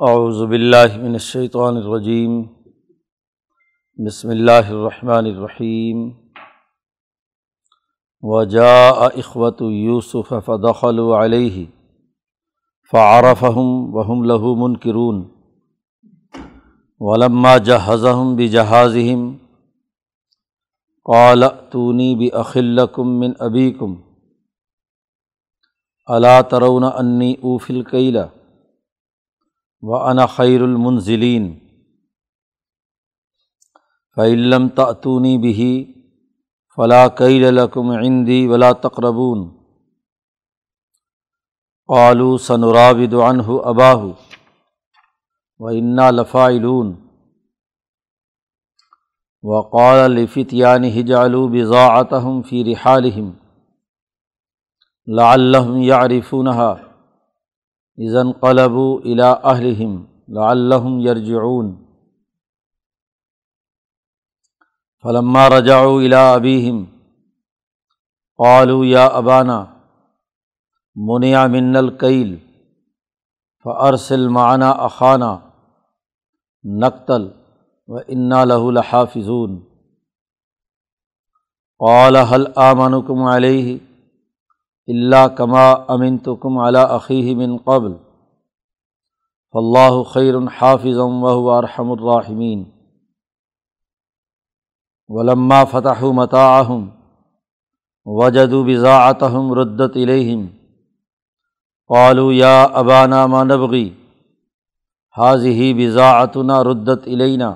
اعوذ باللہ من الشیطان الرجیم، بسم اللہ الرحمن الرحیم۔ وجاء اخوت یوسف فدخلوا علیہ فعرفهم وهم له منکرون۔ ولما جہزهم بجہازهم قال ائتونی باخ لکم من ابیکم۔ الا ترون انی اوفی الکیلہ و انا خیر المنزلین فعلم تعطونی بہی فلاں قیلکم عندی ولا تقربون قالو ثنرابد عنہ اباہ و انا لفاعلون وقال لفتیان حجالو بضاعتهم فی رحالہم لعلہم یعرفونہا اذن قلب الا اہلہم لعلہم یرجعون فلما رجعوا الى ابیہم قالوا یا ابانا منع من القیل فارسل معنا اخانہ نقتل و انا له لحافظون. قال هل آمنكم علیہ اللہ کما امن تو کم علا عقی من قبل. اللہ خیر الحافظ و ارحم الراحمین ولما فتح متاحم وجد بضاعتہم ردت الہم قالو یا ابانا ما نبغی حاضی بضاعتنا ردت علینا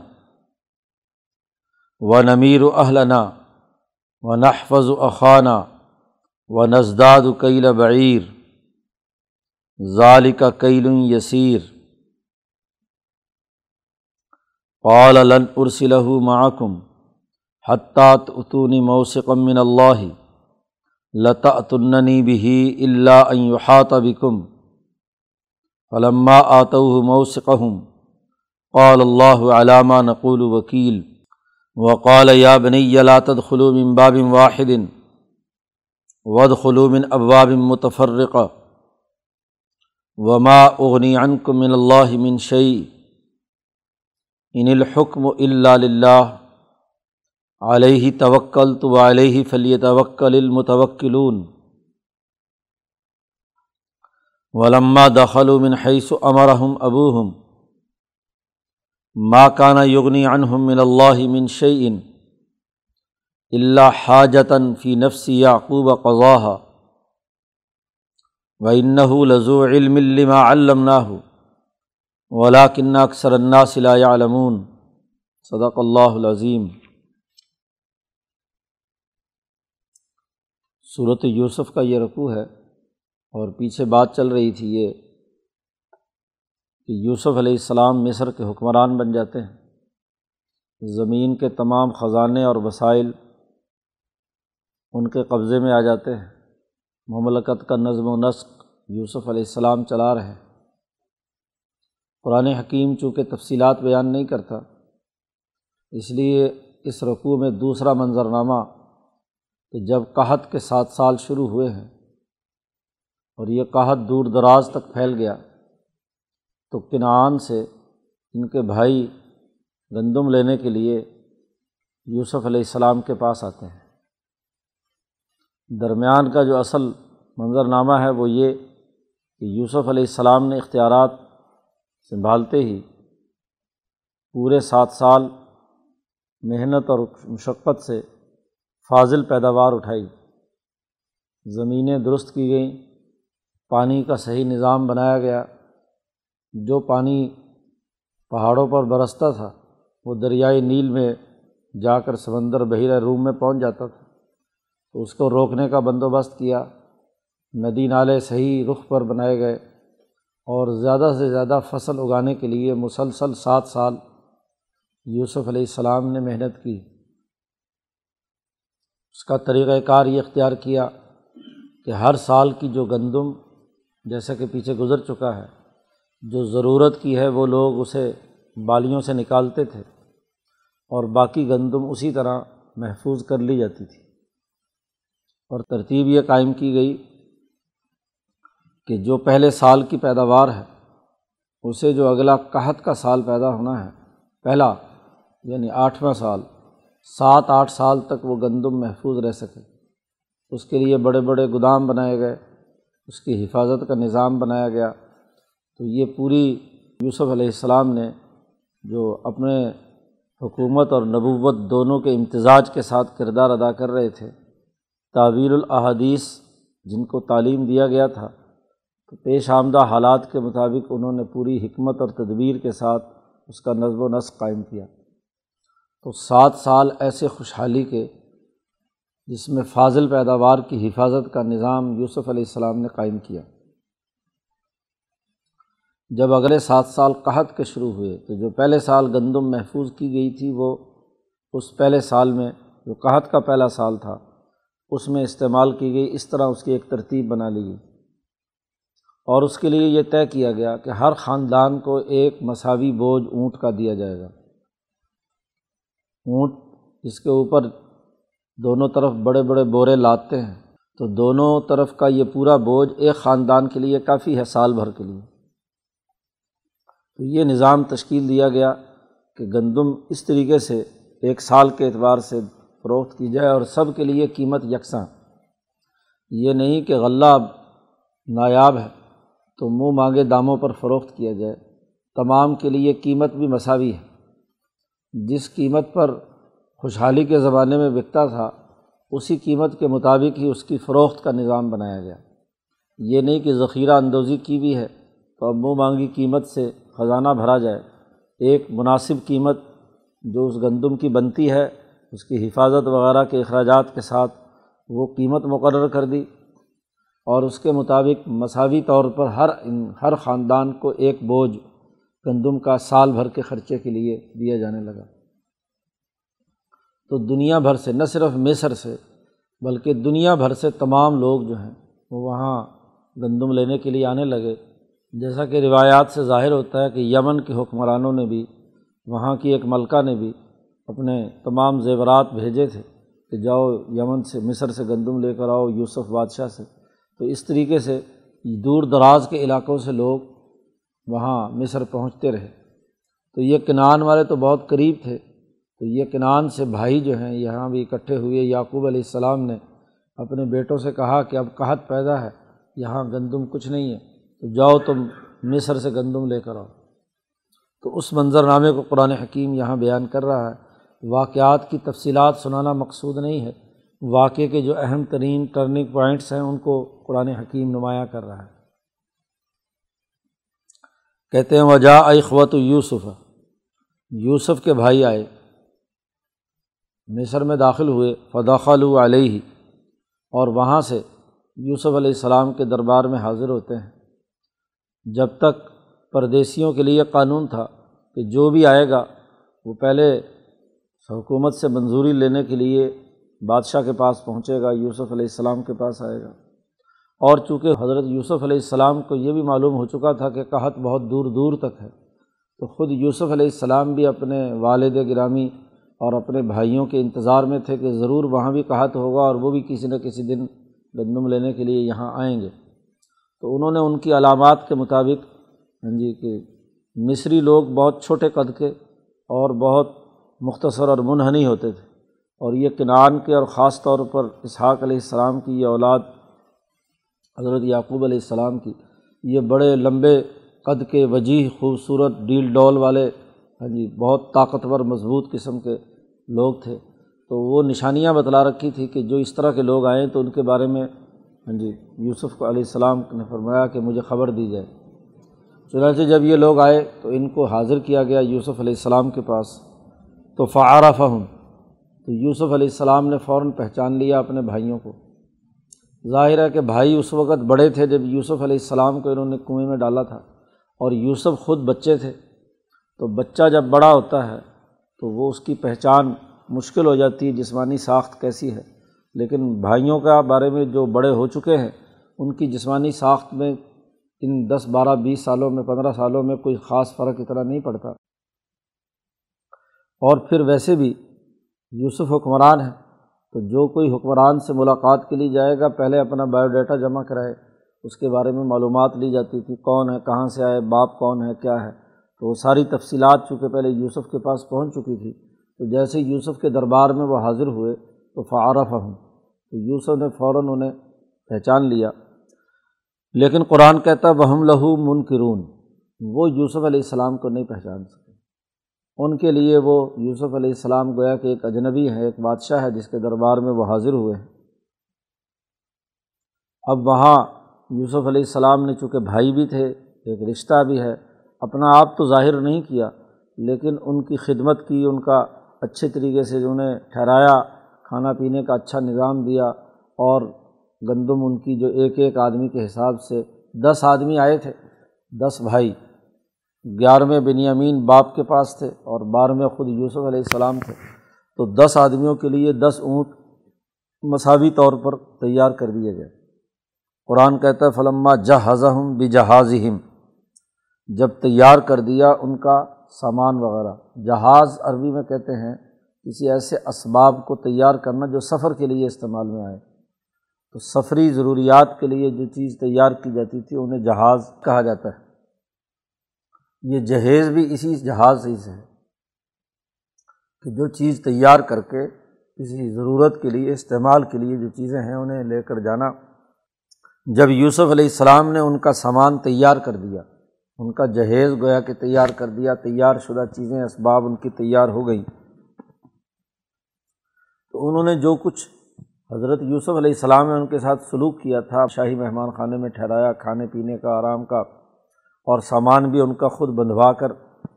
و نمیر اہلنا و نحفظ اخانہ و نزداد کیل بعیر ظال کا کیل یسیر۔ قال لن ارسلہ معکم حتٰۃ اتونی موسقم من اللہ لتعنی بھی اللہ یحاط بکم۔ فلما آتو موسقہم قال اللہ علامہ نقول وکیل۔ وقال یا بنی لا تدخلوا من باب واحد۔ ود خلومن ابواب متفرق وما اغنی عنکم من اللہ من شعی ان الحکم اللہ علیہ توکل تو علیہ فلی توکل المتوکلون ولما دخل من حیث امرحم ابوہم ما کانا یغنی عنہم من اللہ من شعین اللہ حاجتاً فی نفسی یعقوب قضاح و انّ ان کے قبضے میں آ جاتے ہیں۔ مملکت کا نظم و نسق یوسف علیہ السلام چلا رہے قرآن حکیم چونکہ تفصیلات بیان نہیں کرتا، اس لیے اس رقوع میں دوسرا منظرنامہ کہ جب قحط کے سات سال شروع ہوئے ہیں اور یہ قحط دور دراز تک پھیل گیا، تو کنعان سے ان کے بھائی گندم لینے کے لیے یوسف علیہ السلام کے پاس آتے ہیں۔ درمیان کا جو اصل منظرنامہ ہے وہ یہ کہ یوسف علیہ السلام نے اختیارات سنبھالتے ہی پورے سات سال محنت اور مشقت سے فاضل پیداوار اٹھائی۔ زمینیں درست کی گئیں، پانی کا صحیح نظام بنایا گیا۔ جو پانی پہاڑوں پر برستا تھا، وہ دریائے نیل میں جا کر سمندر بحیرہ روم میں پہنچ جاتا تھا۔ تو اس کو روکنے کا بندوبست کیا۔ ندی نالے صحیح رخ پر بنائے گئے اور زیادہ سے زیادہ فصل اگانے کے لیے مسلسل سات سال یوسف علیہ السلام نے محنت کی۔ اس کا طریقۂ کار یہ اختیار کیا کہ ہر سال کی جو گندم جیسا کہ پیچھے گزر چکا ہے، جو ضرورت کی ہے، وہ لوگ اسے بالیوں سے نکالتے تھے اور باقی گندم اسی طرح محفوظ کر لی جاتی تھی۔ اور ترتیب یہ قائم کی گئی کہ جو پہلے سال کی پیداوار ہے، اسے جو اگلا قحط کا سال پیدا ہونا ہے، پہلا یعنی آٹھواں سال، سات آٹھ سال تک وہ گندم محفوظ رہ سکے۔ اس کے لیے بڑے بڑے گودام بنائے گئے، اس کی حفاظت کا نظام بنایا گیا۔ تو یہ پوری یوسف علیہ السلام نے جو اپنے حکومت اور نبوت دونوں کے امتزاج کے ساتھ کردار ادا کر رہے تھے تعویل الاحادیث جن کو تعلیم دیا گیا تھا، تو پیش آمدہ حالات کے مطابق انہوں نے پوری حکمت اور تدبیر کے ساتھ اس کا نظم و نسق قائم کیا۔ تو سات سال ایسے خوشحالی کے جس میں فاضل پیداوار کی حفاظت کا نظام یوسف علیہ السلام نے قائم کیا۔ جب اگلے سات سال قحط کے شروع ہوئے، تو جو پہلے سال گندم محفوظ کی گئی تھی، وہ اس پہلے سال میں، جو قحط کا پہلا سال تھا اس میں استعمال کی گئی، اس طرح اس کی ایک ترتیب بنا لی گئی۔ اور اس کے لیے یہ طے کیا گیا کہ ہر خاندان کو ایک مساوی بوجھ اونٹ کا دیا جائے گا۔ اونٹ جس کے اوپر دونوں طرف بڑے بڑے بورے لاتے ہیں، تو دونوں طرف کا یہ پورا بوجھ ایک خاندان کے لیے کافی ہے، سال بھر کے لیے۔ تو یہ نظام تشکیل دیا گیا کہ گندم اس طریقے سے ایک سال کے اعتبار سے فروخت کی جائے اور سب کے لیے قیمت یکساں۔ یہ نہیں کہ غلہ نایاب ہے، تو منہ مانگے داموں پر فروخت کیا جائے۔ تمام کے لیے قیمت بھی مساوی ہے۔ جس قیمت پر خوشحالی کے زمانے میں بکتا تھا، اسی قیمت کے مطابق ہی اس کی فروخت کا نظام بنایا گیا۔ یہ نہیں کہ ذخیرہ اندوزی کی بھی ہے، تو اب منہ مانگی قیمت سے خزانہ بھرا جائے۔ ایک مناسب قیمت جو اس گندم کی بنتی ہے اس کی حفاظت وغیرہ کے اخراجات کے ساتھ وہ قیمت مقرر کر دی اور اس کے مطابق مساوی طور پر ہر ہر خاندان کو ایک بوجھ گندم کا سال بھر کے خرچے کے لیے دیا جانے لگا۔ تو دنیا بھر سے، نہ صرف مصر سے، بلکہ دنیا بھر سے تمام لوگ جو ہیں، وہ وہاں گندم لینے کے لیے آنے لگے۔ جیسا کہ روایات سے ظاہر ہوتا ہے کہ یمن کے حکمرانوں نے بھی، وہاں کی ایک ملکہ نے بھی اپنے تمام زیورات بھیجے تھے کہ جاؤ یمن سے، مصر سے گندم لے کر آؤ، یوسف بادشاہ سے۔ تو اس طریقے سے دور دراز کے علاقوں سے لوگ وہاں مصر پہنچتے رہے۔ تو یہ کنان والے تو بہت قریب تھے۔ تو یہ کنان سے بھائی جو ہیں، یہاں بھی اکٹھے ہوئے۔ یعقوب علیہ السلام نے اپنے بیٹوں سے کہا کہ اب قحط پیدا ہے، یہاں گندم کچھ نہیں ہے۔ تو جاؤ تم مصر سے گندم لے کر آؤ۔ تو اس منظرنامے کو قرآن حکیم یہاں بیان کر رہا ہے۔ واقعات کی تفصیلات سنانا مقصود نہیں ہے۔ واقعے کے جو اہم ترین ٹرننگ پوائنٹس ہیں، ان کو قرآن حکیم نمایاں کر رہا ہے۔ کہتے ہیں وجہ اخوت یوسف۔ یوسف کے بھائی آئے۔ مصر میں داخل ہوئے۔ فداخل علیہ اور وہاں سے یوسف علیہ السلام کے دربار میں حاضر ہوتے ہیں۔ جب تک پردیسیوں کے لیے قانون تھا کہ جو بھی آئے گا، وہ پہلے حکومت سے منظوری لینے کے لیے بادشاہ کے پاس پہنچے گا، یوسف علیہ السلام کے پاس آئے گا۔ اور چونکہ حضرت یوسف علیہ السلام کو یہ بھی معلوم ہو چکا تھا کہ قحط بہت دور دور تک ہے، تو خود یوسف علیہ السلام بھی اپنے والد گرامی اور اپنے بھائیوں کے انتظار میں تھے کہ ضرور وہاں بھی قحط ہوگا اور وہ بھی کسی نہ کسی دن گندم لینے کے لیے یہاں آئیں گے۔ تو انہوں نے ان کی علامات کے مطابق ہاں جی کہ مصری لوگ بہت چھوٹے قد کے اور بہت مختصر اور منحنی ہوتے تھے۔ اور یہ کنان کے اور خاص طور پر اسحاق علیہ السلام کی یہ اولاد، حضرت یعقوب علیہ السلام کی، یہ بڑے لمبے قد کے وجیح خوبصورت ڈیل ڈول والے ہاں جی بہت طاقتور، مضبوط قسم کے لوگ تھے۔ تو وہ نشانیاں بتلا رکھی تھی کہ جو اس طرح کے لوگ آئیں تو ان کے بارے میں ہاں جی یوسف علیہ السلام نے فرمایا کہ مجھے خبر دی جائے۔ چنانچہ جب یہ لوگ آئے تو ان کو حاضر کیا گیا یوسف علیہ السلام کے پاس۔ تو فعارف ہوں تو یوسف علیہ السلام نے فوراً پہچان لیا اپنے بھائیوں کو۔ ظاہر ہے کہ بھائی اس وقت بڑے تھے جب یوسف علیہ السلام کو انہوں نے کنویں میں ڈالا تھا اور یوسف خود بچے تھے۔ تو بچہ جب بڑا ہوتا ہے تو وہ اس کی پہچان مشکل ہو جاتی ہے، جسمانی ساخت کیسی ہے۔ لیکن بھائیوں کا بارے میں جو بڑے ہو چکے ہیں، ان کی جسمانی ساخت میں ان دس بارہ بیس سالوں میں، پندرہ سالوں میں کوئی خاص فرق اتنا نہیں پڑتا۔ اور پھر ویسے بھی یوسف حکمران ہے تو جو کوئی حکمران سے ملاقات کے لیے جائے گا، پہلے اپنا بایو ڈیٹا جمع کرائے، اس کے بارے میں معلومات لی جاتی تھی، کون ہے، کہاں سے آئے، باپ کون ہے، کیا ہے۔ تو وہ ساری تفصیلات چونکہ پہلے یوسف کے پاس پہنچ چکی تھی، تو جیسے یوسف کے دربار میں وہ حاضر ہوئے، تو فعارف ہوں تو یوسف نے فوراً انہیں پہچان لیا۔ لیکن قرآن کہتا وہم لہو منکرون وہ یوسف علیہ السلام کو نہیں پہچان سکے ان کے لیے وہ یوسف علیہ السلام گویا کہ ایک اجنبی ہے، ایک بادشاہ ہے جس کے دربار میں وہ حاضر ہوئے۔ ہیں اب وہاں یوسف علیہ السلام نے چونکہ بھائی بھی تھے، ایک رشتہ بھی ہے، اپنا آپ تو ظاہر نہیں کیا، لیکن ان کی خدمت کی، ان کا اچھے طریقے سے انہیں ٹھہرایا، کھانا پینے کا اچھا نظام دیا، اور گندم ان کی جو ایک ایک آدمی کے حساب سے دس آدمی آئے تھے، دس بھائی۔ گیارہویں بنیامین باپ کے پاس تھے اور بارہویں خود یوسف علیہ السلام تھے۔ تو دس آدمیوں کے لیے دس اونٹ مساوی طور پر تیار کر دیے گئے۔ قرآن کہتا ہے، فلما جہاز ہم بھی جہاز جب تیار کر دیا ان کا سامان وغیرہ۔ جہاز عربی میں کہتے ہیں، کسی ایسے اسباب کو تیار کرنا جو سفر کے لیے استعمال میں آئے۔ تو سفری ضروریات کے لیے جو چیز تیار کی جاتی تھی، انہیں جہاز کہا جاتا ہے۔ یہ جہیز بھی اسی جہاز ہی سے ہے کہ جو چیز تیار کر کے کسی ضرورت کے لیے، استعمال کے لیے جو چیزیں ہیں انہیں لے کر جانا۔ جب یوسف علیہ السلام نے ان کا سامان تیار کر دیا، ان کا جہیز گویا کہ تیار کر دیا، تیار شدہ چیزیں، اسباب ان کی تیار ہو گئیں۔ تو انہوں نے جو کچھ حضرت یوسف علیہ السلام نے ان کے ساتھ سلوک کیا تھا، شاہی مہمان خانے میں ٹھہرایا، کھانے پینے کا، آرام کا اور سامان بھی ان کا خود بندھوا کر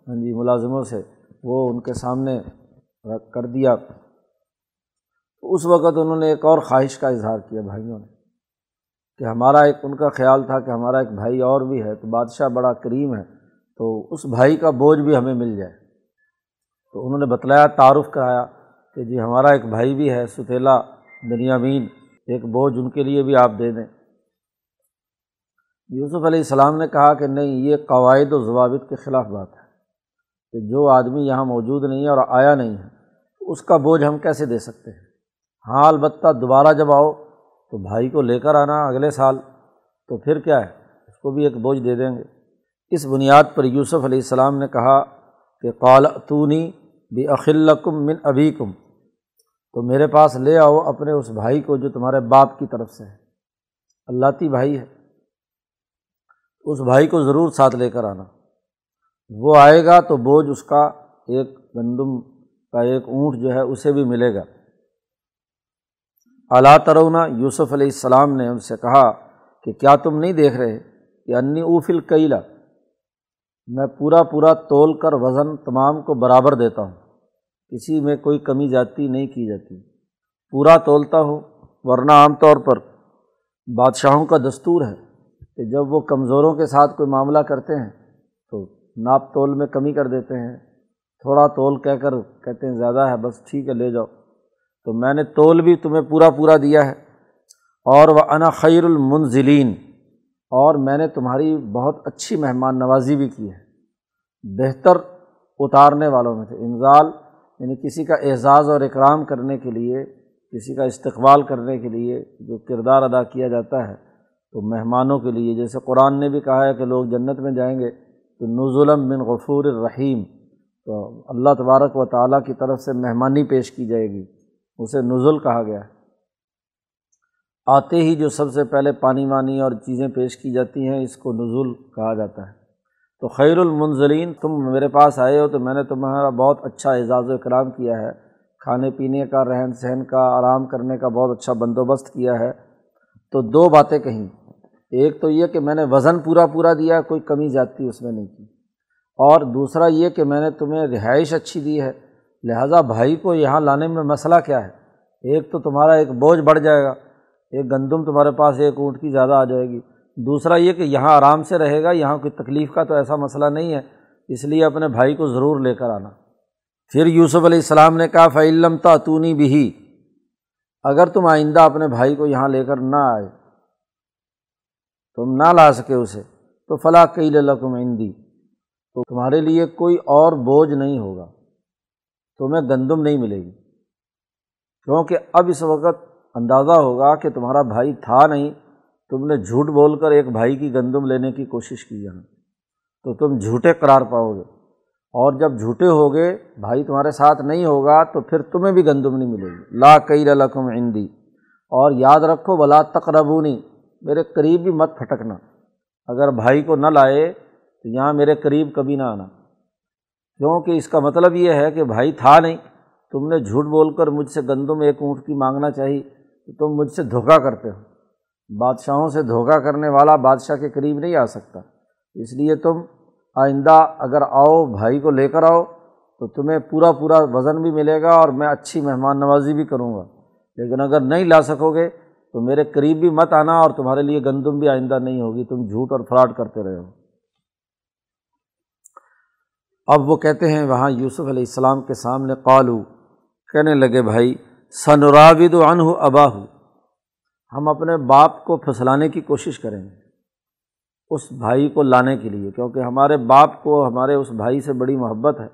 ہاں جی ملازموں سے وہ ان کے سامنے رکھ کر دیا۔ تو اس وقت انہوں نے ایک اور خواہش کا اظہار کیا بھائیوں نے، کہ ہمارا ایک ان کا خیال تھا کہ ہمارا ایک بھائی اور بھی ہے، تو بادشاہ بڑا کریم ہے، تو اس بھائی کا بوجھ بھی ہمیں مل جائے۔ تو انہوں نے بتلایا، تعارف کرایا کہ جی ہمارا ایک بھائی بھی ہے، ستیلا بنیامین ایک بوجھ ان کے لیے بھی آپ دے دیں۔ یوسف علیہ السلام نے کہا کہ نہیں، یہ قواعد و ضوابط کے خلاف بات ہے کہ جو آدمی یہاں موجود نہیں ہے اور آیا نہیں ہے اس کا بوجھ ہم کیسے دے سکتے ہیں؟ ہاں البتہ دوبارہ جب آؤ تو بھائی کو لے کر آنا اگلے سال، تو پھر کیا ہے؟ اس کو بھی ایک بوجھ دے دیں گے۔ اس بنیاد پر یوسف علیہ السلام نے کہا کہ قالتونی بھی اخلکم من ابھی کم تو میرے پاس لے آؤ اپنے اس بھائی کو جو تمہارے باپ کی طرف سے ہے۔ اللہ تی بھائی ہے۔ اس بھائی کو ضرور ساتھ لے کر آنا۔ وہ آئے گا تو بوجھ اس کا ایک گندم کا ایک اونٹ جو ہے اسے بھی ملے گا۔ اعلیٰ ترونا یوسف علیہ السلام نے ان سے کہا کہ کیا تم نہیں دیکھ رہے؟ کہ انی اوفل کیلا، میں پورا پورا تول کر وزن تمام کو برابر دیتا ہوں۔ کسی میں کوئی کمی جاتی نہیں کی جاتی۔ پورا تولتا ہوں، ورنہ عام طور پر بادشاہوں کا دستور ہے۔ کہ جب وہ کمزوروں کے ساتھ کوئی معاملہ کرتے ہیں تو ناپ تول میں کمی کر دیتے ہیں۔ تھوڑا تول کہہ کر کہتے ہیں زیادہ ہے، بس ٹھیک ہے، لے جاؤ۔ تو میں نے تول بھی تمہیں پورا پورا دیا ہے۔ اور وہ انا خیر المنزلین اور میں نے تمہاری بہت اچھی مہمان نوازی بھی کی ہے۔ بہتر اتارنے والوں میں سے۔ انزال یعنی کسی کا اعزاز اور اکرام کرنے کے لیے، کسی کا استقبال کرنے کے لیے جو کردار ادا کیا جاتا ہے۔ تو مہمانوں کے لیے، جیسے قرآن نے بھی کہا ہے کہ لوگ جنت میں جائیں گے، تو نظلم بن غفور الرحیم، تو اللہ تبارک و تعالیٰ کی طرف سے مہمانی پیش کی جائے گی، اسے نزل کہا گیا ہے۔ آتے ہی جو سب سے پہلے پانی وانی اور چیزیں پیش کی جاتی ہیں، اس کو نزول کہا جاتا ہے۔ تو خیر المنظرین تم میرے پاس آئے ہو تو میں نے تمہارا بہت اچھا اعزاز و اکرام کیا ہے۔ کھانے پینے کا، رہن سہن کا، آرام کرنے کا بہت اچھا بندوبست کیا ہے۔ تو دو باتیں کہیں۔ ایک تو یہ کہ میں نے وزن پورا پورا دیا، کوئی کمی جاتی اس میں نہیں کی۔ اور دوسرا یہ کہ میں نے تمہیں رہائش اچھی دی ہے۔ لہٰذا بھائی کو یہاں لانے میں مسئلہ کیا ہے؟ ایک تو تمہارا ایک بوجھ بڑھ جائے گا، ایک گندم تمہارے پاس ایک اونٹ کی زیادہ آ جائے گی۔ دوسرا یہ کہ یہاں آرام سے رہے گا، یہاں کوئی تکلیف کا تو ایسا مسئلہ نہیں ہے، اس لیے اپنے بھائی کو ضرور لے کر آنا۔ پھر یوسف علیہ السلام نے کہا فعلم تعتونی بھی اگر تم آئندہ اپنے بھائی کو یہاں لے کر نہ آئے تم نہ لا سکے اسے۔ تو فلاں کئی لکم اندی تو تمہارے لیے کوئی اور بوجھ نہیں ہوگا۔ تمہیں گندم نہیں ملے گی۔ کیونکہ اب اس وقت اندازہ ہوگا کہ تمہارا بھائی تھا نہیں۔ تم نے جھوٹ بول کر ایک بھائی کی گندم لینے کی کوشش کی یہاں۔ تو تم جھوٹے قرار پاؤ گے۔ اور جب جھوٹے ہو گئے بھائی تمہارے ساتھ نہیں ہوگا، تو پھر تمہیں بھی گندم نہیں ملے گی۔ لا کئی رقم عندی۔ اور یاد رکھو بلا تقربونی۔ میرے قریب بھی مت پھٹکنا۔ اگر بھائی کو نہ لائے تو یہاں میرے قریب کبھی نہ آنا۔ کیونکہ اس کا مطلب یہ ہے کہ بھائی تھا نہیں، تم نے جھوٹ بول کر مجھ سے گندم ایک اونٹ کی مانگنا چاہی، تو تم مجھ سے دھوکہ کرتے ہو۔ بادشاہوں سے دھوکہ کرنے والا بادشاہ کے قریب نہیں آ سکتا۔ اس لیے تم آئندہ اگر آؤ، بھائی کو لے کر آؤ، تو تمہیں پورا پورا وزن بھی ملے گا اور میں اچھی مہمان نوازی بھی کروں گا۔ لیکن اگر نہیں لا سکو گے تو میرے قریب بھی مت آنا اور تمہارے لیے گندم بھی آئندہ نہیں ہوگی، تم جھوٹ اور فراڈ کرتے رہے ہو۔ اب وہ کہتے ہیں، وہاں یوسف علیہ السلام کے سامنے قالو، کہنے لگے، بھائی سنراود و انہ ہم اپنے باپ کو پھسلانے کی کوشش کریں گے، اس بھائی کو لانے کے لیے، کیونکہ ہمارے باپ کو، ہمارے اس بھائی سے بڑی محبت ہے۔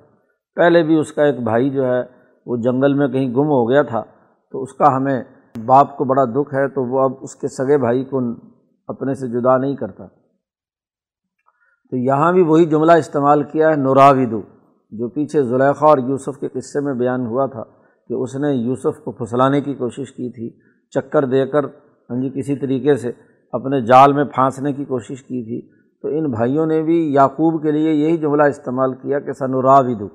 پہلے بھی اس کا ایک بھائی جو ہے، وہ جنگل میں کہیں گم ہو گیا تھا، تو اس کا ہمیں باپ کو بڑا دکھ ہے تو وہ اب اس کے سگے بھائی کو اپنے سے جدا نہیں کرتا۔ تو یہاں بھی وہی جملہ استعمال کیا ہے نوراودو جو پیچھے زلیخا اور یوسف کے قصے میں بیان ہوا تھا کہ اس نے یوسف کو پھسلانے کی کوشش کی تھی، چکر دے کر ہاں جی کسی طریقے سے اپنے جال میں پھانسنے کی کوشش کی تھی۔ تو ان بھائیوں نے بھی یعقوب کے لیے یہی جملہ استعمال کیا کہ سنوراودو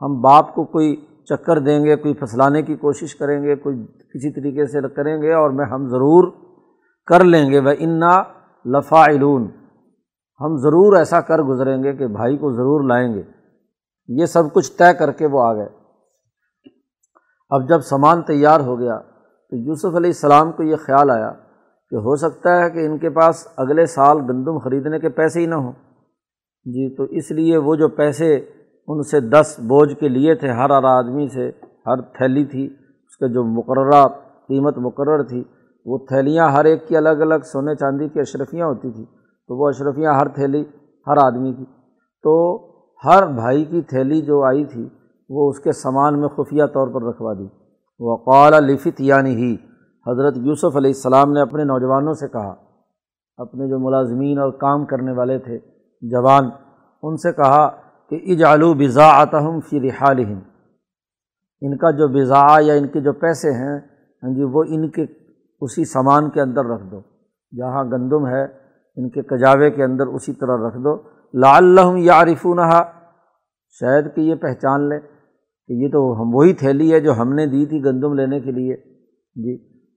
ہم باپ کو کوئی چکر دیں گے، کوئی پھسلانے کی کوشش کریں گے، کوئی کسی طریقے سے کریں گے اور میں ہم ضرور کر لیں گے۔ وہ انا لفا ہم ضرور ایسا کر گزریں گے کہ بھائی کو ضرور لائیں گے۔ یہ سب کچھ طے کر کے وہ آ گئے۔ اب جب سامان تیار ہو گیا تو یوسف علیہ السلام کو یہ خیال آیا کہ ہو سکتا ہے کہ ان کے پاس اگلے سال گندم خریدنے کے پیسے ہی نہ ہوں۔ جی تو اس لیے وہ جو پیسے ان سے دس بوجھ کے لیے تھے، ہر ہر آدمی سے، ہر تھیلی تھی، اس کے جو مقررہ قیمت مقرر تھی، وہ تھیلیاں ہر ایک کی الگ الگ سونے چاندی کی اشرفیاں ہوتی تھیں، تو وہ اشرفیاں ہر تھیلی ہر آدمی کی۔ تو ہر بھائی کی تھیلی جو آئی تھی، وہ اس کے سامان میں خفیہ طور پر رکھوا دی۔ وہ لفت یعنی ہی حضرت یوسف علیہ السلام نے اپنے نوجوانوں سے کہا، اپنے جو ملازمین اور کام کرنے والے تھے، جوان، ان سے کہا کہ اجالو بزا آتہم فی رحال ان کا جو بزا یا ان کے جو پیسے ہیں ہاں جی وہ ان کے، اسی سامان کے اندر رکھ دو۔ جہاں گندم ہے، ان کے کجاوے کے اندر اسی طرح رکھ دو۔ لا اللہ یا عارفونہ شاید کہ یہ پہچان لیں کہ یہ تو ہم، وہی تھیلی ہے جو ہم نے دی تھی گندم لینے کے لیے۔ جی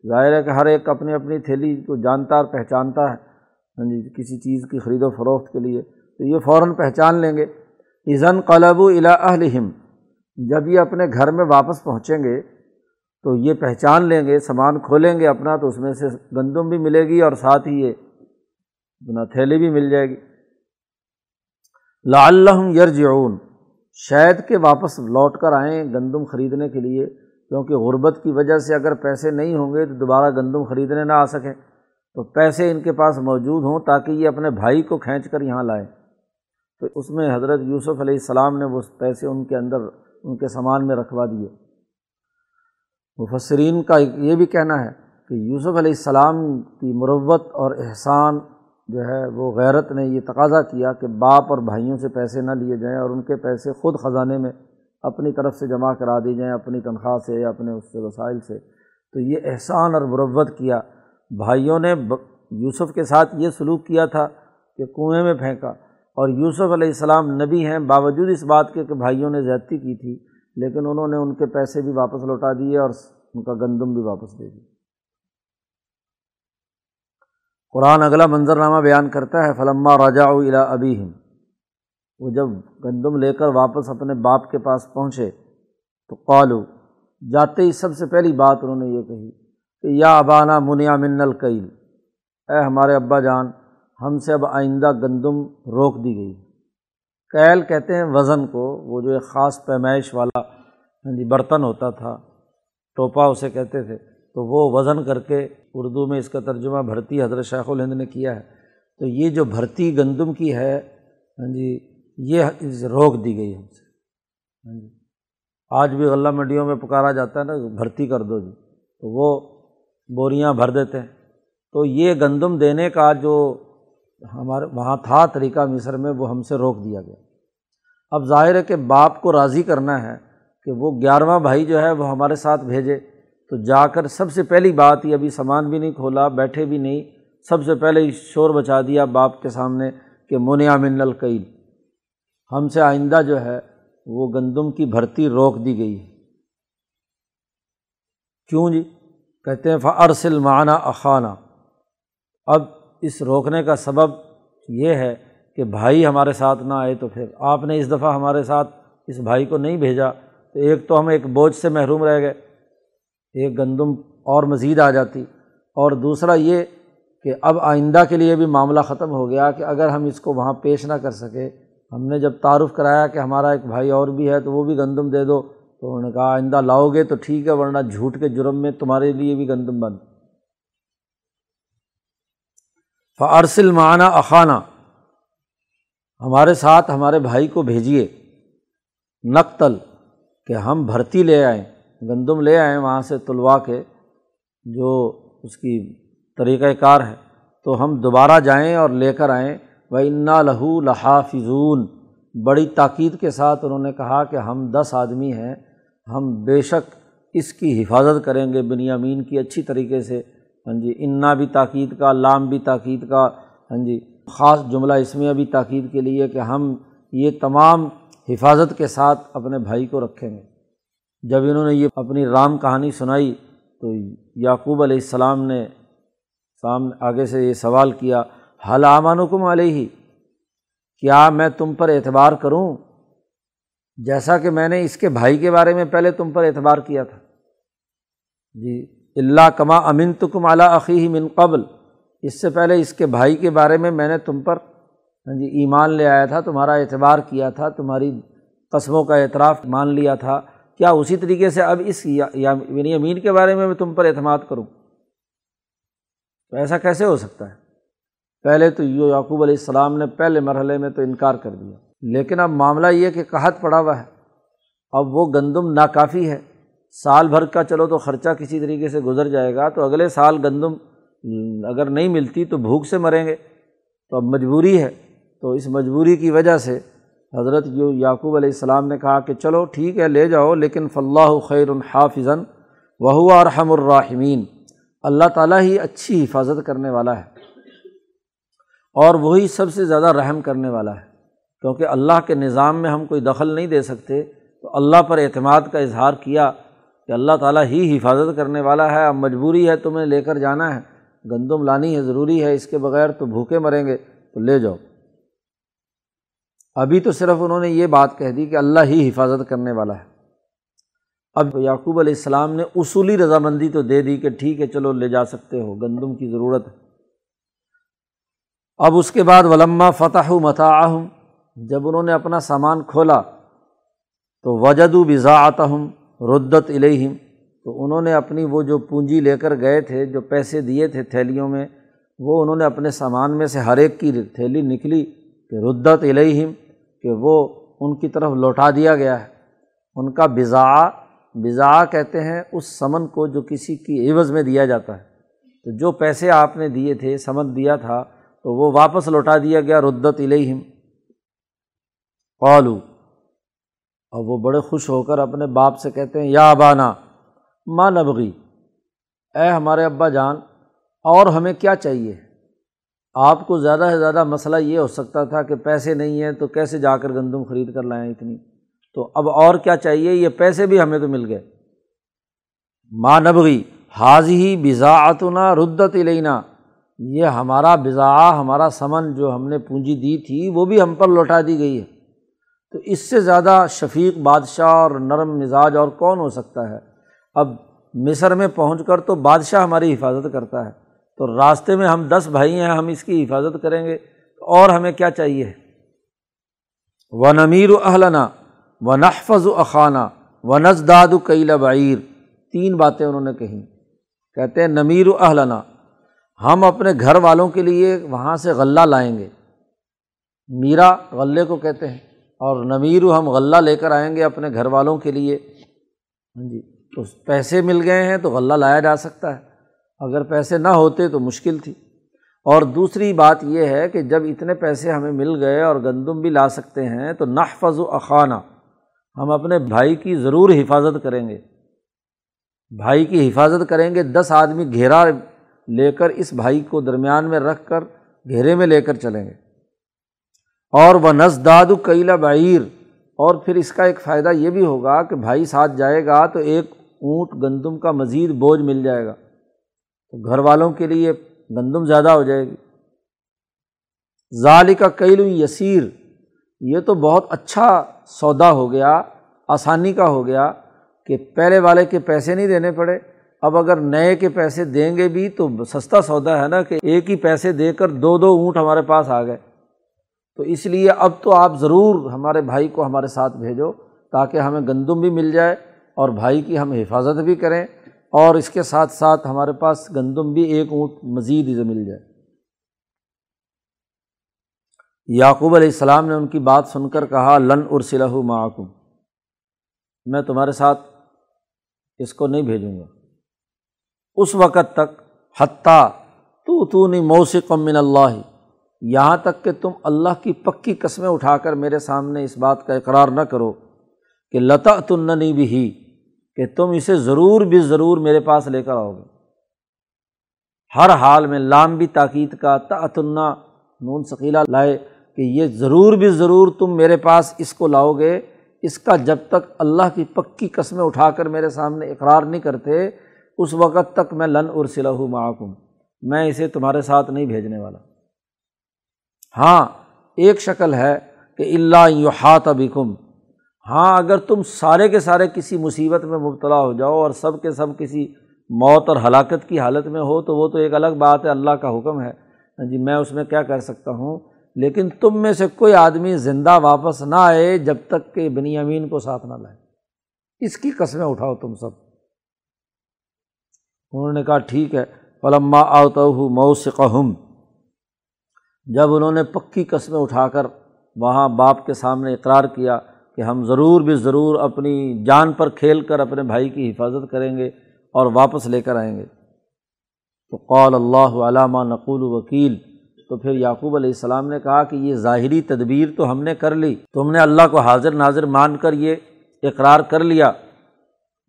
ظاہر ہے کہ ہر ایک اپنی اپنی تھیلی کو جانتا اور پہچانتا ہے ہاں جی کسی چیز کی خرید و فروخت کے لیے۔ تو یہ فوراً پہچان لیں گے۔ ایزن قلب و الا اہلہم۔ جب یہ اپنے گھر میں واپس پہنچیں گے، تو یہ پہچان لیں گے، سامان کھولیں گے اپنا، تو اس میں سے گندم بھی ملے گی اور ساتھ ہی یہ اپنا تھیلی بھی مل جائے گی۔ لا اللہ یرجعون۔ شاید کہ واپس لوٹ کر آئیں گندم خریدنے کے لیے، کیونکہ غربت کی وجہ سے اگر پیسے نہیں ہوں گے، تو دوبارہ گندم خریدنے نہ آ سکیں۔ تو پیسے ان کے پاس موجود ہوں تاکہ یہ اپنے بھائی کو کھینچ کر یہاں لائیں۔ تو اس میں حضرت یوسف علیہ السلام نے وہ پیسے ان کے اندر، ان کے سامان میں رکھوا دیے۔ مفسرین کا یہ بھی کہنا ہے کہ یوسف علیہ السلام کی مروت اور احسان جو ہے، وہ غیرت نے یہ تقاضا کیا کہ باپ اور بھائیوں سے پیسے نہ لیے جائیں اور ان کے پیسے خود خزانے میں اپنی طرف سے جمع کرا دی جائیں اپنی تنخواہ سے یا اپنے اس سے وسائل سے۔ تو یہ احسان اور مروت کیا۔ بھائیوں نے یوسف کے ساتھ یہ سلوک کیا تھا کہ کنویں میں پھینکا۔ اور یوسف علیہ السلام نبی ہیں، باوجود اس بات کے کہ بھائیوں نے زیادتی کی تھی، لیکن انہوں نے ان کے پیسے بھی واپس لوٹا دیے اور ان کا گندم بھی واپس دے دیا۔ قرآن اگلا منظرنامہ بیان کرتا ہے، فلما راجا الا ابی وہ جب گندم لے کر واپس اپنے باپ کے پاس پہنچے، تو قالو جاتے ہی سب سے پہلی بات انہوں نے یہ کہی کہ یا ابانا منیا من القیل۔ اے ہمارے ابا جان ہم سے اب آئندہ گندم روک دی گئی۔ کیل کہتے ہیں وزن کو، وہ جو ایک خاص پیمائش والا ہاں جی برتن ہوتا تھا، ٹوپا اسے کہتے تھے، تو وہ وزن کر کے اردو میں اس کا ترجمہ بھرتی حضرت شیخ الہند نے کیا ہے۔ تو یہ جو بھرتی گندم کی ہے ہاں جی یہ روک دی گئی ہم سے۔ ہاں جی۔ آج بھی غلہ منڈیوں میں پکارا جاتا ہے نا، بھرتی کر دو جی۔ تو وہ بوریاں بھر دیتے ہیں۔ تو یہ گندم دینے کا جو ہمارے وہاں تھا طریقہ مصر میں، وہ ہم سے روک دیا گیا۔ اب ظاہر ہے کہ باپ کو راضی کرنا ہے کہ وہ گیارہواں بھائی جو ہے، وہ ہمارے ساتھ بھیجے۔ تو جا کر سب سے پہلی بات، یہ ابھی سامان بھی نہیں کھولا، بیٹھے بھی نہیں، سب سے پہلے شور بچا دیا باپ کے سامنے کہ منیا من القعید ہم سے آئندہ جو ہے، وہ گندم کی بھرتی روک دی گئی ہے۔ کیوں جی؟ کہتے ہیں فرسل معنی اخانہ اب اس روکنے کا سبب یہ ہے کہ بھائی ہمارے ساتھ نہ آئے تو پھر آپ نے اس دفعہ ہمارے ساتھ اس بھائی کو نہیں بھیجا۔ تو ایک تو ہم ایک بوجھ سے محروم رہ گئے، ایک گندم اور مزید آ جاتی۔ اور دوسرا یہ کہ اب آئندہ کے لیے بھی معاملہ ختم ہو گیا کہ اگر ہم اس کو وہاں پیش نہ کر سکے۔ ہم نے جب تعارف کرایا کہ ہمارا ایک بھائی اور بھی ہے تو وہ بھی گندم دے دو۔ تو انہوں نے کہا، آئندہ لاؤ گے تو ٹھیک ہے، ورنہ جھوٹ کے جرم میں تمہارے لیے بھی گندم بند۔ فارسل معنی اخانہ ہمارے ساتھ ہمارے بھائی کو بھیجیے۔ نقتل، کہ ہم بھرتی لے آئیں، گندم لے آئیں وہاں سے تلوا کے، جو اس کی طریقۂ کار ہے۔ تو ہم دوبارہ جائیں اور لے کر آئیں۔ و انا لہو لحافظون۔ بڑی تاکید کے ساتھ انہوں نے کہا کہ ہم دس آدمی ہیں۔ ہم بے شک اس کی حفاظت کریں گے۔ بنیامین کی اچھی طریقے سے ہاں جی انا بھی تاکید کا، لام بھی تاکید کا ہاں جی خاص جملہ اس میں تاکید کے لیے کہ ہم یہ تمام حفاظت کے ساتھ اپنے بھائی کو رکھیں گے۔ جب انہوں نے یہ اپنی رام کہانی سنائی تو یعقوب علیہ السلام نے سامنے آگے سے یہ سوال کیا حل آمان کم علیہ؟ کیا میں تم پر اعتبار کروں؟ جیسا کہ میں نے اس کے بھائی کے بارے میں پہلے تم پر اعتبار کیا تھا۔ جی اللہ کما امن تو کم اعلیٰ عقی من قبل۔ اس سے پہلے اس کے بھائی کے بارے میں میں نے تم پر ہاں جی ایمان لے آیا تھا، تمہارا اعتبار کیا تھا، تمہاری قصبوں کا اعتراف مان لیا تھا۔ کیا اسی طریقے سے اب اس یعنی امین کے بارے میں میں تم پر اعتماد کروں؟ تو ایسا کیسے ہو سکتا ہے؟ پہلے تو یو، یعقوب علیہ السلام نے پہلے مرحلے میں تو انکار کر دیا۔ لیکن اب معاملہ یہ کہ قحط پڑا ہوا ہے۔ اب وہ گندم ناکافی ہے۔ سال بھر کا چلو تو خرچہ کسی طریقے سے گزر جائے گا، تو اگلے سال گندم اگر نہیں ملتی تو بھوک سے مریں گے۔ تو اب مجبوری ہے۔ تو اس مجبوری کی وجہ سے حضرت یو یعقوب علیہ السلام نے کہا کہ چلو ٹھیک ہے، لے جاؤ، لیکن فلاح خیر الحافظن وہو ارحم الراحمین۔ اللہ تعالیٰ ہی اچھی حفاظت کرنے والا ہے اور وہی سب سے زیادہ رحم کرنے والا ہے۔ کیونکہ اللہ کے نظام میں ہم کوئی دخل نہیں دے سکتے، تو اللہ پر اعتماد کا اظہار کیا۔ کہ اللہ تعالیٰ ہی حفاظت کرنے والا ہے، اب مجبوری ہے تمہیں لے کر جانا ہے۔ گندم لانی ہے، ضروری ہے۔ اس کے بغیر تو بھوکے مریں گے۔ تو لے جاؤ۔ ابھی تو صرف انہوں نے یہ بات کہہ دی کہ اللہ ہی حفاظت کرنے والا ہے۔ اب یعقوب علیہ السلام نے اصولی رضامندی تو دے دی کہ ٹھیک ہے، چلو لے جا سکتے ہو، گندم کی ضرورت ہے۔ اب اس کے بعد ولما فتح متاحم جب انہوں نے اپنا سامان کھولا تو وجد و بزاعتہم۔ ردت الہم تو انہوں نے اپنی وہ جو پونجی لے کر گئے تھے، جو پیسے دیے تھے تھیلیوں میں، وہ انہوں نے اپنے سامان میں سے ہر ایک کی تھیلی نکلی کہ ردت الہم کہ وہ ان کی طرف لوٹا دیا گیا ہے۔ ان کا بزا بزا کہتے ہیں، اس سمن کو جو کسی کی عوض میں دیا جاتا ہے۔ تو جو پیسے آپ نے دیے تھے، سمن دیا تھا، تو وہ واپس لوٹا دیا گیا ردت الہم قالو اور وہ بڑے خوش ہو کر اپنے باپ سے کہتے ہیں، یا ابانا ماں نبغی۔ اے ہمارے ابا جان، اور ہمیں کیا چاہیے؟ آپ کو زیادہ سے زیادہ مسئلہ یہ ہو سکتا تھا کہ پیسے نہیں ہیں تو کیسے جا کر گندم خرید کر لائیں اتنی؟ تو اب اور کیا چاہیے؟ یہ پیسے بھی ہمیں تو مل گئے۔ ماں نبغی حاضی بزاعتنا ردت علینا یہ ہمارا بزا ہمارا سمن جو ہم نے پونجی دی تھی، وہ بھی ہم پر لوٹا دی گئی ہے۔ تو اس سے زیادہ شفیق بادشاہ اور نرم مزاج اور کون ہو سکتا ہے؟ اب مصر میں پہنچ کر تو بادشاہ ہماری حفاظت کرتا ہے۔ تو راستے میں ہم دس بھائی ہیں، ہم اس کی حفاظت کریں گے۔ اور ہمیں کیا چاہیے؟ و نمیر و اہلنا و نحفظ و اخانہ و نزداد و قیلا بعیر تین باتیں انہوں نے کہیں۔ کہتے ہیں نمیر و اہلنا ہم اپنے گھر والوں کے لیے وہاں سے غلہ لائیں گے۔ میرا غلے کو کہتے ہیں۔ اور نمیر ہم غلہ لے کر آئیں گے اپنے گھر والوں کے لیے۔ ہاں جی تو پیسے مل گئے ہیں تو غلہ لایا جا سکتا ہے۔ اگر پیسے نہ ہوتے تو مشکل تھی۔ اور دوسری بات یہ ہے کہ جب اتنے پیسے ہمیں مل گئے اور گندم بھی لا سکتے ہیں تو نحفظ و اخانہ ہم اپنے بھائی کی ضرور حفاظت کریں گے۔ بھائی کی حفاظت کریں گے، دس آدمی گھیرا لے کر اس بھائی کو درمیان میں رکھ کر گھیرے میں لے کر چلیں گے۔ اور وہ نزداد قیلا بعیر۔ اور پھر اس کا ایک فائدہ یہ بھی ہوگا کہ بھائی ساتھ جائے گا تو ایک اونٹ گندم کا مزید بوجھ مل جائے گا۔ تو گھر والوں کے لیے گندم زیادہ ہو جائے گی۔ ظال کا کیل یسیر۔ یہ تو بہت اچھا سودا ہو گیا، آسانی کا ہو گیا کہ پہلے والے کے پیسے نہیں دینے پڑے۔ اب اگر نئے کے پیسے دیں گے بھی تو سستا سودا ہے نا کہ ایک ہی پیسے دے کر دو دو اونٹ ہمارے پاس آ گئے۔ تو اس لیے اب تو آپ ضرور ہمارے بھائی کو ہمارے ساتھ بھیجو تاکہ ہمیں گندم بھی مل جائے اور بھائی کی ہم حفاظت بھی کریں اور اس کے ساتھ ساتھ ہمارے پاس گندم بھی ایک اونٹ مزید مل جائے۔ یعقوب علیہ السلام نے ان کی بات سن کر کہا، لن ارسلہ معکم۔ میں تمہارے ساتھ اس کو نہیں بھیجوں گا۔ اس وقت تک حتیٰ تو تو نہیں موسیق من اللہ۔ یہاں تک کہ تم اللہ کی پکی قسمیں اٹھا کر میرے سامنے اس بات کا اقرار نہ کرو کہ لتا تننی بھی ہی، کہ تم اسے ضرور بھی ضرور میرے پاس لے کر آؤ گے۔ ہر حال میں لام بھی تاکید کا تعتنہ نون ثقیلا لائے کہ یہ ضرور بھی ضرور تم میرے پاس اس کو لاؤ گے۔ اس کا جب تک اللہ کی پکی قسمیں اٹھا کر میرے سامنے اقرار نہیں کرتے، اس وقت تک میں لن ارسلہ معکم، میں اسے تمہارے ساتھ نہیں بھیجنے والا۔ ہاں ایک شکل ہے کہ اللہ یحات ابکم ہاں اگر تم سارے کے سارے کسی مصیبت میں مبتلا ہو جاؤ اور سب کے سب کسی موت اور ہلاکت کی حالت میں ہو، تو وہ تو ایک الگ بات ہے، اللہ کا حکم ہے۔ جی میں اس میں کیا کر سکتا ہوں؟ لیکن تم میں سے کوئی آدمی زندہ واپس نہ آئے جب تک کہ بنی امین کو ساتھ نہ لائے۔ اس کی قسمیں اٹھاؤ تم سب۔ انہوں نے کہا، ٹھیک ہے۔ پلما آؤ موسم جب انہوں نے پکی قسمیں اٹھا کر وہاں باپ کے سامنے اقرار کیا کہ ہم ضرور بھی ضرور اپنی جان پر کھیل کر اپنے بھائی کی حفاظت کریں گے اور واپس لے کر آئیں گے۔ تو قول اللہ علامہ نقول وکیل۔ تو پھر یعقوب علیہ السلام نے کہا کہ یہ ظاہری تدبیر تو ہم نے کر لی۔ تم نے اللہ کو حاضر ناظر مان کر یہ اقرار کر لیا۔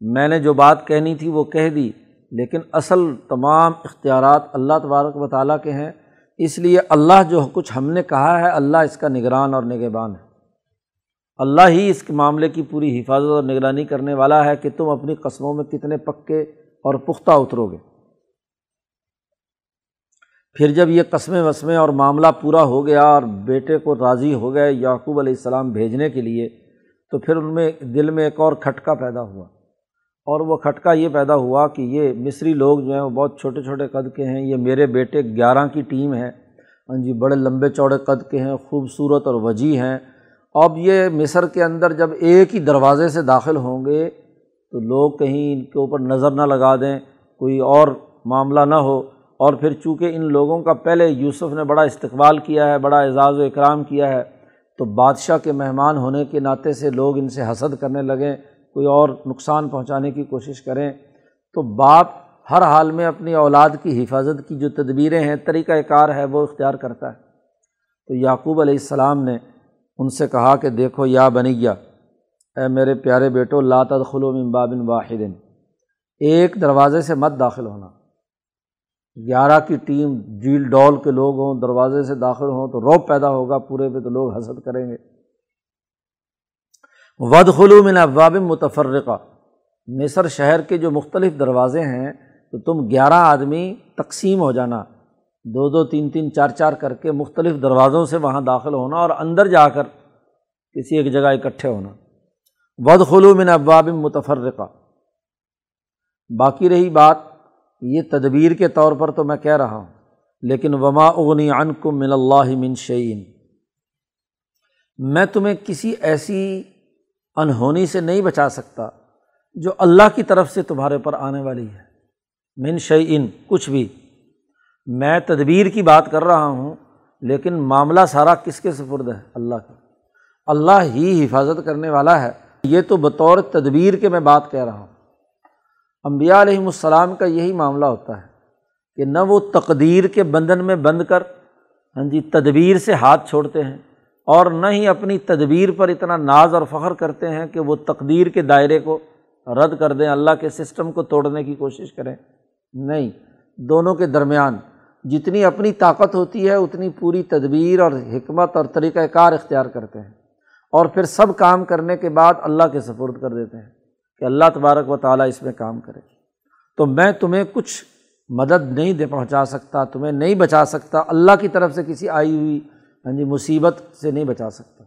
میں نے جو بات کہنی تھی وہ کہہ دی، لیکن اصل تمام اختیارات اللہ تبارک و تعالیٰ کے ہیں۔ اس لیے اللہ جو کچھ ہم نے کہا ہے، اللہ اس کا نگران اور نگہبان ہے۔ اللہ ہی اس کے معاملے کی پوری حفاظت اور نگرانی کرنے والا ہے کہ تم اپنی قسموں میں کتنے پکے اور پختہ اترو گے۔ پھر جب یہ قسمیں وسمیں اور معاملہ پورا ہو گیا اور بیٹے کو راضی ہو گئے یعقوب علیہ السلام بھیجنے کے لیے، تو پھر ان میں دل میں ایک اور کھٹکا پیدا ہوا۔ اور وہ کھٹکا یہ پیدا ہوا کہ یہ مصری لوگ جو ہیں وہ بہت چھوٹے چھوٹے قد کے ہیں، یہ میرے بیٹے گیارہ کی ٹیم ہے۔ ہاں جی بڑے لمبے چوڑے قد کے ہیں، خوبصورت اور وجی ہیں۔ اب یہ مصر کے اندر جب ایک ہی دروازے سے داخل ہوں گے تو لوگ کہیں ان کے اوپر نظر نہ لگا دیں، کوئی اور معاملہ نہ ہو۔ اور پھر چونکہ ان لوگوں کا پہلے یوسف نے بڑا استقبال کیا ہے، بڑا اعزاز و اکرام کیا ہے، تو بادشاہ کے مہمان ہونے کے ناطے سے لوگ ان سے حسد کرنے لگیں کوئی اور نقصان پہنچانے کی کوشش کریں تو باپ ہر حال میں اپنی اولاد کی حفاظت کی جو تدبیریں ہیں طریقۂ کار ہے، وہ اختیار کرتا ہے۔ تو یعقوب علیہ السلام نے ان سے کہا کہ دیکھو یا بنی گیا، اے میرے پیارے بیٹو تدخلو من بابن واحد۔ ایک دروازے سے مت داخل ہونا۔ گیارہ کی ٹیم جیل ڈول کے لوگ ہوں، دروازے سے داخل ہوں تو روب پیدا ہوگا، پورے پہ تو لوگ حسد کریں گے۔ ود خلو من ابواب متفرقہ۔ مصر شہر کے جو مختلف دروازے ہیں، تو تم گیارہ آدمی تقسیم ہو جانا۔ دو دو تین تین چار چار کر کے مختلف دروازوں سے وہاں داخل ہونا اور اندر جا کر کسی ایک جگہ اکٹھے ہونا۔ ود خلو من ابواب متفرقہ۔ باقی رہی بات، یہ تدبیر کے طور پر تو میں کہہ رہا ہوں، لیکن وما اغنی عنکم من اللہ من شعین میں تمہیں کسی ایسی انہونی سے نہیں بچا سکتا جو اللہ کی طرف سے تمہارے پر آنے والی ہے۔ من شعین کچھ بھی۔ میں تدبیر کی بات کر رہا ہوں، لیکن معاملہ سارا کس کے سپرد ہے؟ اللہ کا۔ اللہ ہی حفاظت کرنے والا ہے۔ یہ تو بطور تدبیر کے میں بات کہہ رہا ہوں۔ امبیا علیہم السلام کا یہی معاملہ ہوتا ہے کہ نہ وہ تقدیر کے بندھن میں بند کر ہاں جی تدبیر سے ہاتھ چھوڑتے ہیں۔ اور نہ ہی اپنی تدبیر پر اتنا ناز اور فخر کرتے ہیں کہ وہ تقدیر کے دائرے کو رد کر دیں، اللہ کے سسٹم کو توڑنے کی کوشش کریں۔ نہیں، دونوں کے درمیان جتنی اپنی طاقت ہوتی ہے، اتنی پوری تدبیر اور حکمت اور طریقۂ کار اختیار کرتے ہیں۔ اور پھر سب کام کرنے کے بعد اللہ کے سپرد کر دیتے ہیں کہ اللہ تبارک و تعالیٰ اس میں کام کرے۔ تو میں تمہیں کچھ مدد نہیں دے پہنچا سکتا، تمہیں نہیں بچا سکتا، اللہ کی طرف سے کسی آئی ہوئی ہاں جی مصیبت سے نہیں بچا سکتا۔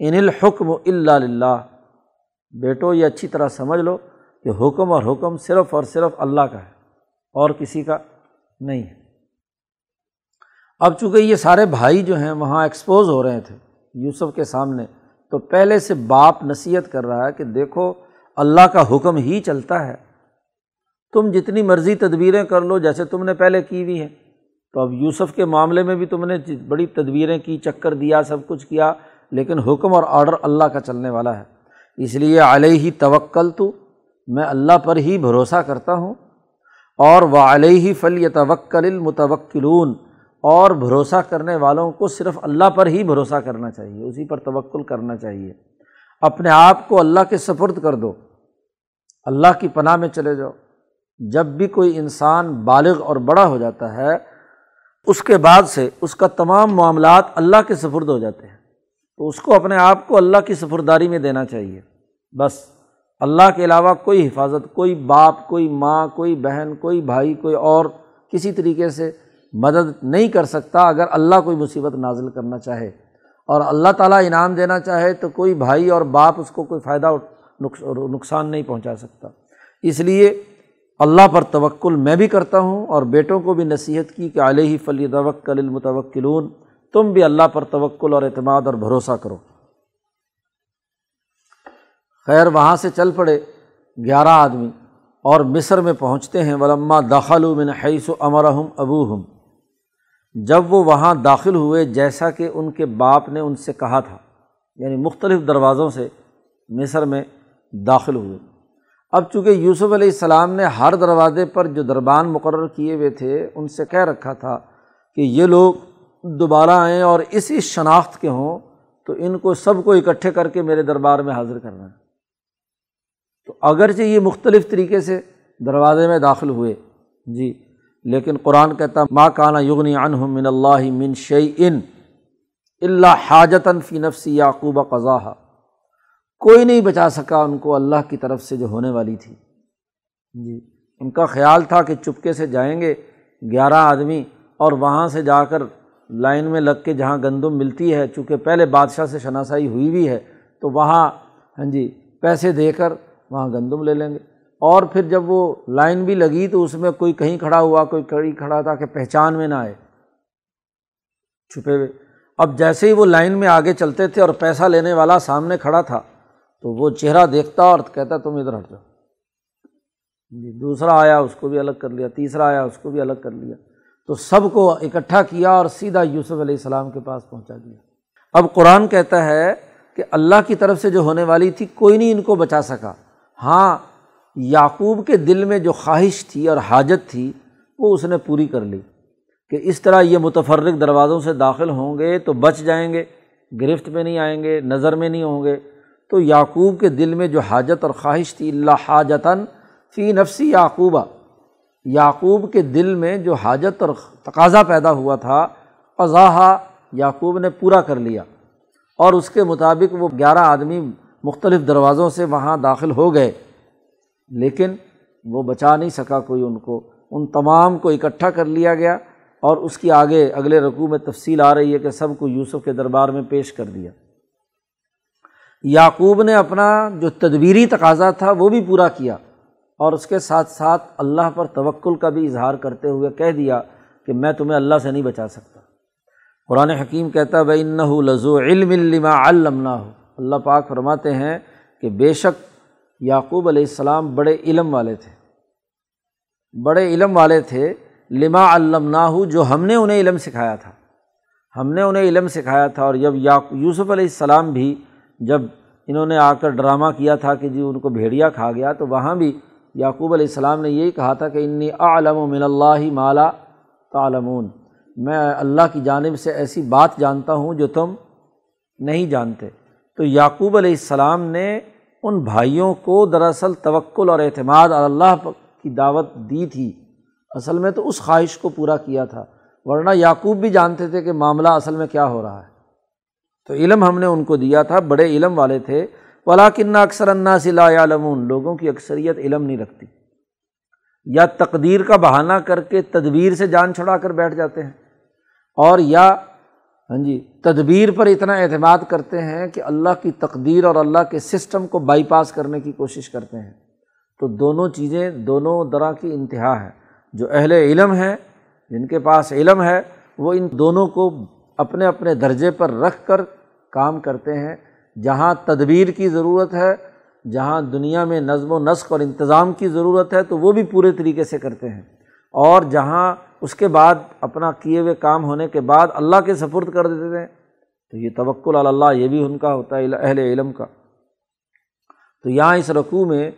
ان الحکم اللہ بیٹو، یہ اچھی طرح سمجھ لو کہ حکم اور حکم صرف اور صرف اللہ کا ہے، اور کسی کا نہیں ہے۔ اب چونکہ یہ سارے بھائی جو ہیں وہاں ایکسپوز ہو رہے تھے یوسف کے سامنے، تو پہلے سے باپ نصیحت کر رہا ہے کہ دیکھو، اللہ کا حکم ہی چلتا ہے۔ تم جتنی مرضی تدبیریں کر لو جیسے تم نے پہلے کی ہوئی ہیں۔ تو اب یوسف کے معاملے میں بھی تم نے بڑی تدبیریں کی، چکر دیا، سب کچھ کیا، لیکن حکم اور آڈر اللہ کا چلنے والا ہے۔ اس لیے علیہ ہی توکل تو میں اللہ پر ہی بھروسہ کرتا ہوں۔ اور وہ علیہ ہی فل توکل المتوکلون، اور بھروسہ کرنے والوں کو صرف اللہ پر ہی بھروسہ کرنا چاہیے، اسی پر توکل کرنا چاہیے۔ اپنے آپ کو اللہ کے سپرد کر دو، اللہ کی پناہ میں چلے جاؤ۔ جب بھی کوئی انسان بالغ اور بڑا ہو جاتا ہے اس کے بعد سے اس کا تمام معاملات اللہ کے سفرد ہو جاتے ہیں۔ تو اس کو اپنے آپ کو اللہ کی سفرداری میں دینا چاہیے۔ بس۔ اللہ کے علاوہ کوئی حفاظت، کوئی باپ، کوئی ماں، کوئی بہن، کوئی بھائی، کوئی اور کسی طریقے سے مدد نہیں کر سکتا اگر اللہ کوئی مصیبت نازل کرنا چاہے۔ اور اللہ تعالیٰ انعام دینا چاہے تو کوئی بھائی اور باپ اس کو کوئی فائدہ نقصان نہیں پہنچا سکتا۔ اس لیے اللہ پر توکل میں بھی کرتا ہوں اور بیٹوں کو بھی نصیحت کی کہ علیہ فلی توکل المتوکلون، تم بھی اللہ پر توکل اور اعتماد اور بھروسہ کرو۔ خیر، وہاں سے چل پڑے گیارہ آدمی اور مصر میں پہنچتے ہیں۔ ولما داخل من حیث و امرحم ابو ہم جب وہ وہاں داخل ہوئے، جیسا کہ ان کے باپ نے ان سے کہا تھا یعنی مختلف دروازوں سے مصر میں داخل ہوئے۔ اب چونکہ یوسف علیہ السلام نے ہر دروازے پر جو دربان مقرر کیے ہوئے تھے، ان سے کہہ رکھا تھا کہ یہ لوگ دوبارہ آئیں اور اسی شناخت کے ہوں تو ان کو سب کو اکٹھے کر کے میرے دربار میں حاضر کرنا ہے۔ تو اگرچہ یہ مختلف طریقے سے دروازے میں داخل ہوئے جی لیکن قرآن کہتا ماں کانا یغنی عنہ من اللہ من شعی ان اللہ حاجتاً فی نفسی یعقوب قضا کوئی نہیں بچا سکا ان کو، اللہ کی طرف سے جو ہونے والی تھی۔ جی ان کا خیال تھا کہ چپکے سے جائیں گے گیارہ آدمی اور وہاں سے جا کر لائن میں لگ کے جہاں گندم ملتی ہے، چونکہ پہلے بادشاہ سے شناسائی ہوئی ہوئی ہے، تو وہاں ہاں جی پیسے دے کر وہاں گندم لے لیں گے۔ اور پھر جب وہ لائن بھی لگی تو اس میں کوئی کہیں کھڑا ہوا، کوئی کڑی کھڑا تھا کہ پہچان میں نہ آئے۔ چھپے ہوئے۔ اب جیسے ہی وہ لائن میں آگے چلتے تھے اور پیسہ لینے والا سامنے کھڑا تھا تو وہ چہرہ دیکھتا اور کہتا تم ادھر ہٹ جاؤ۔ جی دوسرا آیا، اس کو بھی الگ کر لیا، تیسرا آیا، اس کو بھی الگ کر لیا۔ تو سب کو اکٹھا کیا اور سیدھا یوسف علیہ السلام کے پاس پہنچا دیا۔ اب قرآن کہتا ہے کہ اللہ کی طرف سے جو ہونے والی تھی، کوئی نہیں ان کو بچا سکا۔ ہاں یعقوب کے دل میں جو خواہش تھی اور حاجت تھی، وہ اس نے پوری کر لی۔ کہ اس طرح یہ متفرق دروازوں سے داخل ہوں گے تو بچ جائیں گے، گرفت میں نہیں آئیں گے، نظر میں نہیں ہوں گے۔ تو یعقوب کے دل میں جو حاجت اور خواہش تھی اللہ حاجتاً فی نفسی یعقوبہ یعقوب کے دل میں جو حاجت اور تقاضا پیدا ہوا تھا قضاحہ یعقوب نے پورا کر لیا۔ اور اس کے مطابق وہ گیارہ آدمی مختلف دروازوں سے وہاں داخل ہو گئے۔ لیکن وہ بچا نہیں سکا کوئی ان کو۔ ان تمام کو اکٹھا کر لیا گیا اور اس کی آگے اگلے رقوع میں تفصیل آ رہی ہے کہ سب کو یوسف کے دربار میں پیش کر دیا۔ یعقوب نے اپنا جو تدبیری تقاضا تھا وہ بھی پورا کیا اور اس کے ساتھ ساتھ اللہ پر توکل کا بھی اظہار کرتے ہوئے کہہ دیا کہ میں تمہیں اللہ سے نہیں بچا سکتا۔ قرآن حکیم کہتا بھائی ان لذو علم علما علمنا ہو اللہ پاک فرماتے ہیں کہ بے شک یعقوب علیہ السلام بڑے علم والے تھے۔ بڑے علم والے تھے، لما علمنا جو ہم نے انہیں علم سکھایا تھا۔ ہم نے انہیں علم سکھایا تھا اور جب یوسف علیہ السلام بھی جب انہوں نے آ کر ڈرامہ کیا تھا کہ جی ان کو بھیڑیا کھا گیا تو وہاں بھی یعقوب علیہ السلام نے یہی کہا تھا کہ انی عالم و من اللہ مالا تعلمون۔ میں اللہ کی جانب سے ایسی بات جانتا ہوں جو تم نہیں جانتے۔ تو یعقوب علیہ السلام نے ان بھائیوں کو دراصل توکل اور اعتماد اللہ کی دعوت دی تھی۔ اصل میں تو اس خواہش کو پورا کیا تھا۔ ورنہ یعقوب بھی جانتے تھے کہ معاملہ اصل میں کیا ہو رہا ہے۔ تو علم ہم نے ان کو دیا تھا، بڑے علم والے تھے۔ ولاکن اکثر انا لا علمون لوگوں کی اکثریت علم نہیں رکھتی۔ یا تقدیر کا بہانہ کر کے تدبیر سے جان چھڑا کر بیٹھ جاتے ہیں۔ اور یا ہاں جی تدبیر پر اتنا اعتماد کرتے ہیں کہ اللہ کی تقدیر اور اللہ کے سسٹم کو بائی پاس کرنے کی کوشش کرتے ہیں۔ تو دونوں چیزیں، دونوں طرح کی انتہا ہے جو اہل علم ہیں، جن کے پاس علم ہے، وہ ان دونوں کو اپنے اپنے درجے پر رکھ کر کام کرتے ہیں۔ جہاں تدبیر کی ضرورت ہے، جہاں دنیا میں نظم و نسق اور انتظام کی ضرورت ہے، تو وہ بھی پورے طریقے سے کرتے ہیں۔ اور جہاں اس کے بعد اپنا کیے ہوئے کام ہونے کے بعد اللہ کے سفرد کر دیتے ہیں، تو یہ توکل اللہ، یہ بھی ان کا ہوتا ہے، اہل علم کا۔ تو یہاں اس رقوع میں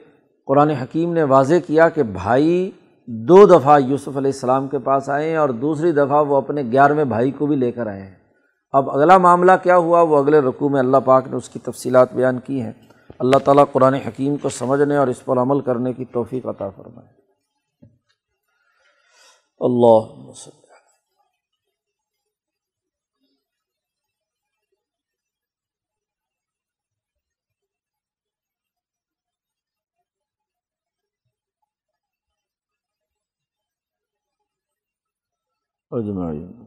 قرآن حکیم نے واضح کیا کہ بھائی دو دفعہ یوسف علیہ السلام کے پاس آئے ہیں اور دوسری دفعہ وہ اپنے گیارہویں بھائی کو بھی لے کر آئے ہیں۔ اب اگلا معاملہ کیا ہوا؟ وہ اگلے رقوع میں اللہ پاک نے اس کی تفصیلات بیان کی ہیں۔ اللہ تعالیٰ قرآن حکیم کو سمجھنے اور اس پر عمل کرنے کی توفیق عطا فرمائے۔ اللہ اجمعین